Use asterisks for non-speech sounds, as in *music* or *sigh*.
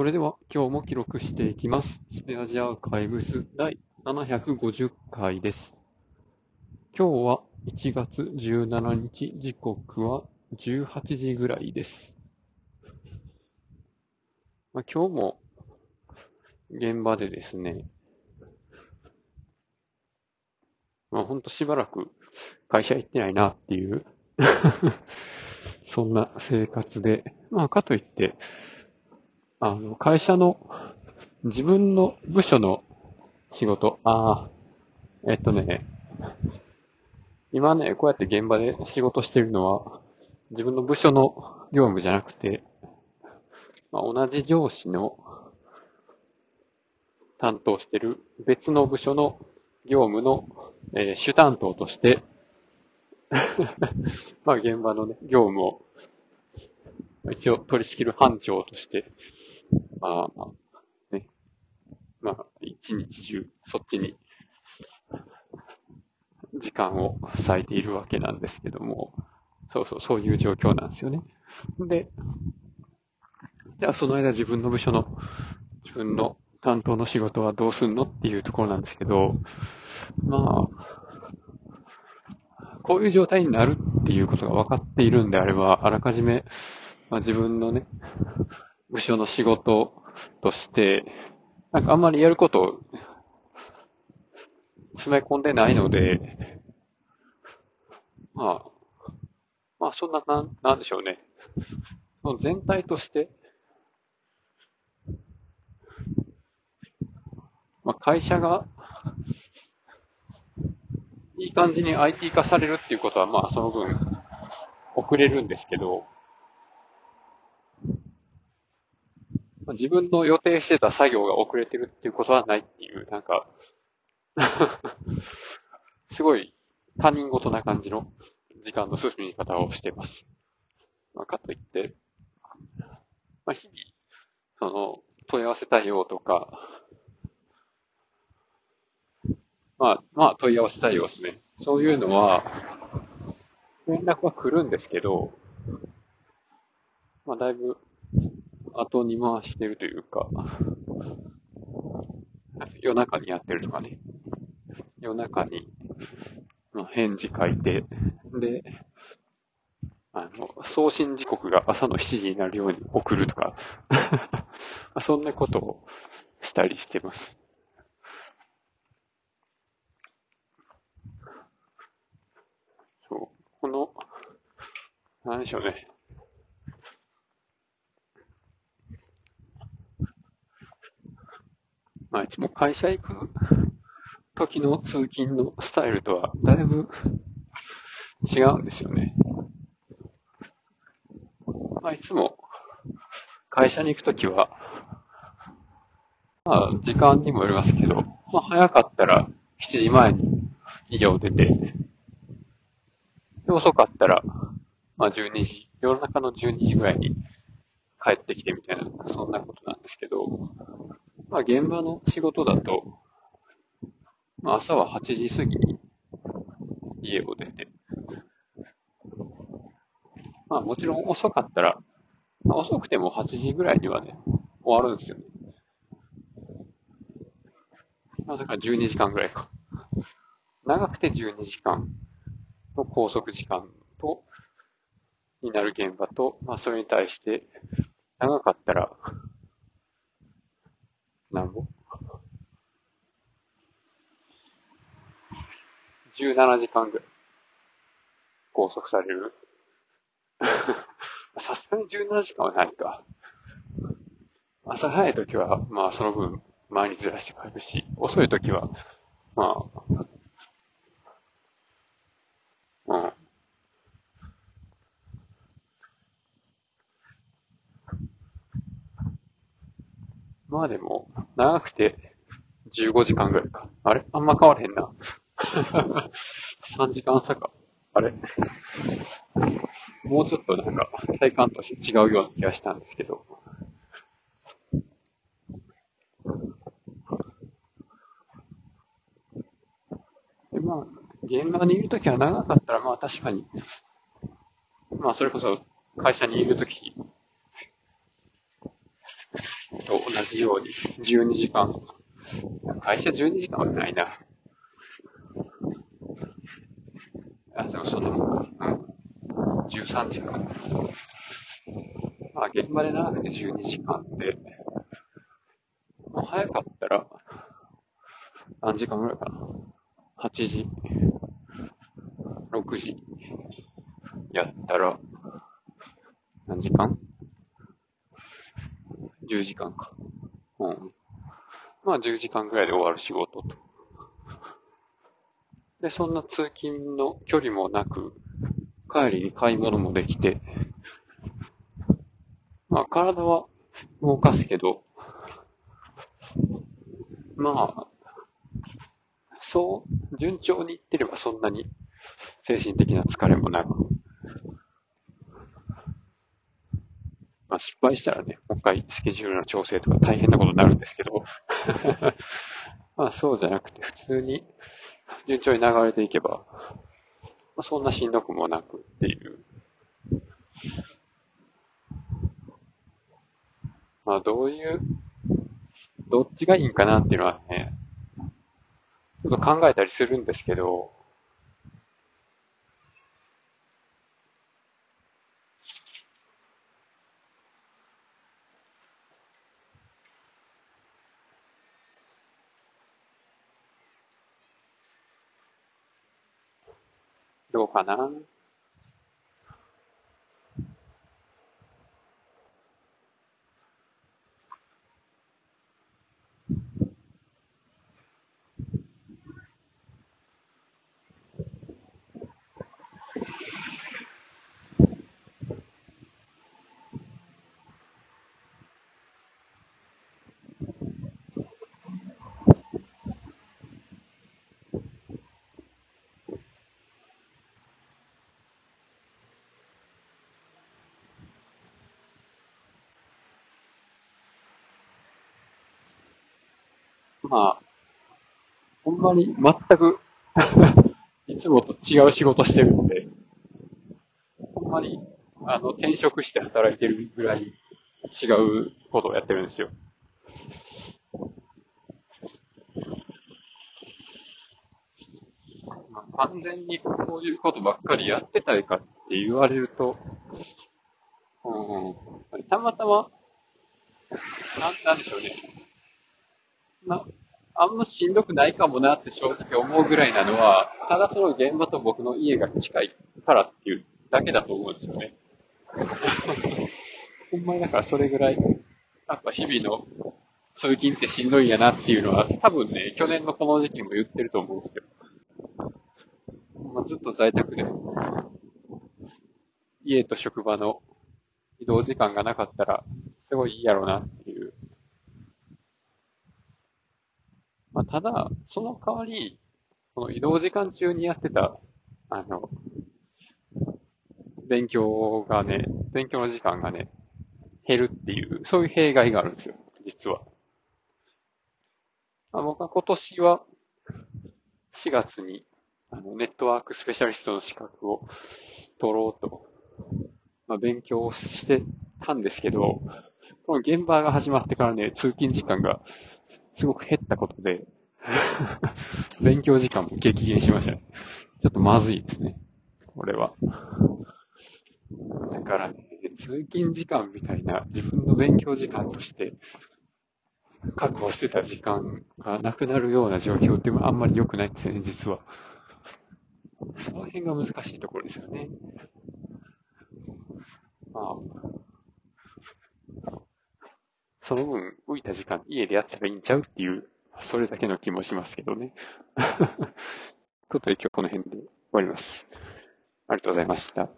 それでは今日も記録していきます。スペアジアーカイブス第750回です。今日は1月17日、時刻は18時ぐらいです。まあ、今日も現場でですね、まあほんとしばらく会社行ってないなっていう *laughs* そんな生活で、まあかといって、あの、会社の自分の部署の仕事、ああ、えっとね、今ね、こうやって現場で仕事してるのは、自分の部署の業務じゃなくて、まあ、同じ上司の担当してる別の部署の業務の、えー主担当として、*laughs* まあ現場のね、業務を一応取り仕切る班長として、まあ、ね、まあ一日中そっちに時間を割いているわけなんですけども、そうそう、そういう状況なんですよね。で、じゃあその間自分の部署の、自分の担当の仕事はどうすんのっていうところなんですけど、まあ、こういう状態になるっていうことが分かっているんであれば、あらかじめ、まあ、自分のね、部署の仕事として、なんかあんまりやることを詰め込んでないので、まあ、まあそんな、なん、なんでしょうね。全体として、まあ会社が、いい感じに IT 化されるっていうことは、まあその分、遅れるんですけど、まあ自分の予定してた作業が遅れてるっていうことはないっていう、なんか、*laughs* すごい他人事な感じの時間の進み方をしています。まあ、かといって、まあ、日々、その、問い合わせ対応とか、まあ、まあ、問い合わせ対応ですね。そういうのは、連絡は来るんですけど、まあ、だいぶ、後に回してるというか、夜中にやってるとかね。夜中に、まあ、返事書いて、で、あの、送信時刻が朝の7時になるように送るとか、*laughs* そんなことをしたりしてます。そう。この、なんでしょうね。まあ、いつも会社行く時の通勤のスタイルとはだいぶ違うんですよね。まあ、いつも会社に行くときは、まあ、時間にもよりますけど、まあ、早かったら7時前に家を出て、で遅かったら、まあ、12時、夜中の12時ぐらいに帰ってきてみたいな、そんなことなんですけど、まあ、現場の仕事だと、まあ、朝は8時過ぎに家を出て、まあもちろん遅かったら、まあ、遅くても8時ぐらいにはね、終わるんですよね。まあだから12時間ぐらいか。長くて12時間の拘束時間と、になる現場と、まあそれに対して、長かったら、なんぼ ?17 時間ぐらい拘束される？*laughs* さすがに17時間はないか。朝早い時は、まあその分前にずらして帰るし、遅い時は、まあ、うん。まあでも、長くて15時間ぐらいか。あれ？あんま変わらへんな。*laughs* 3時間差か。あれ？もうちょっとなんか体感として違うような気がしたんですけど。でまあ、現場にいるときは長かったらまあ確かに、まあそれこそ会社にいるときと同じように12時間。会社12時間はないな。あ、でもそんなもんか。うん。13時間。まあ現場で長くて12時間で、もう早かったら、何時間ぐらいかな。8時、6時、やったら、何時間？?10 時間か。うん。まあ10時間ぐらいで終わる仕事と。で、そんな通勤の距離もなく、帰りに買い物もできて、まあ体は動かすけど、まあ、そう、順調にいってればそんなに精神的な疲れもなく、まあ失敗したらね、もう一回スケジュールの調整とか大変なことになるんですけど、*laughs* まあそうじゃなくて普通に順調に流れていけば、まあ、そんなしんどくもなくっていう。まあどういう、どっちがいいんかなっていうのはね、ちょっと考えたりするんですけど、どうかなまあ、ほんまに全く *laughs* いつもと違う仕事してるんで、ほんまに、あの、転職して働いてるぐらい違うことをやってるんですよ。まあ、完全にこういうことばっかりやってたいかって言われると、うん、たまたま、なん、なんでしょうね。な、あんましんどくないかもなって正直思うぐらいなのは、ただその現場と僕の家が近いからっていうだけだと思うんですよね。*laughs* ほんまにだからそれぐらい、やっぱ日々の通勤ってしんどいんやなっていうのは、多分ね、去年のこの時期も言ってると思うんですよ。まあ、ずっと在宅で、家と職場の移動時間がなかったら、すごいいいやろうなっていうまあ、ただ、その代わり、この移動時間中にやってた、あの、勉強がね、勉強の時間がね、減るっていう、そういう弊害があるんですよ、実は。まあ、僕は今年は、4月に、あの、ネットワークスペシャリストの資格を取ろうと、まあ、勉強してたんですけど、この現場が始まってからね、通勤時間がすごく減ったことで、*laughs* 勉強時間も激減しましたね。ちょっとまずいですね。これは。だからね、通勤時間みたいな自分の勉強時間として確保してた時間がなくなるような状況ってあんまり良くないんですよね、実は。その辺が難しいところですよね。まあ、その分、浮いた時間、家でやったらいいんちゃうっていう、それだけの気もしますけどね。*laughs* ということで今日この辺で終わります。ありがとうございました。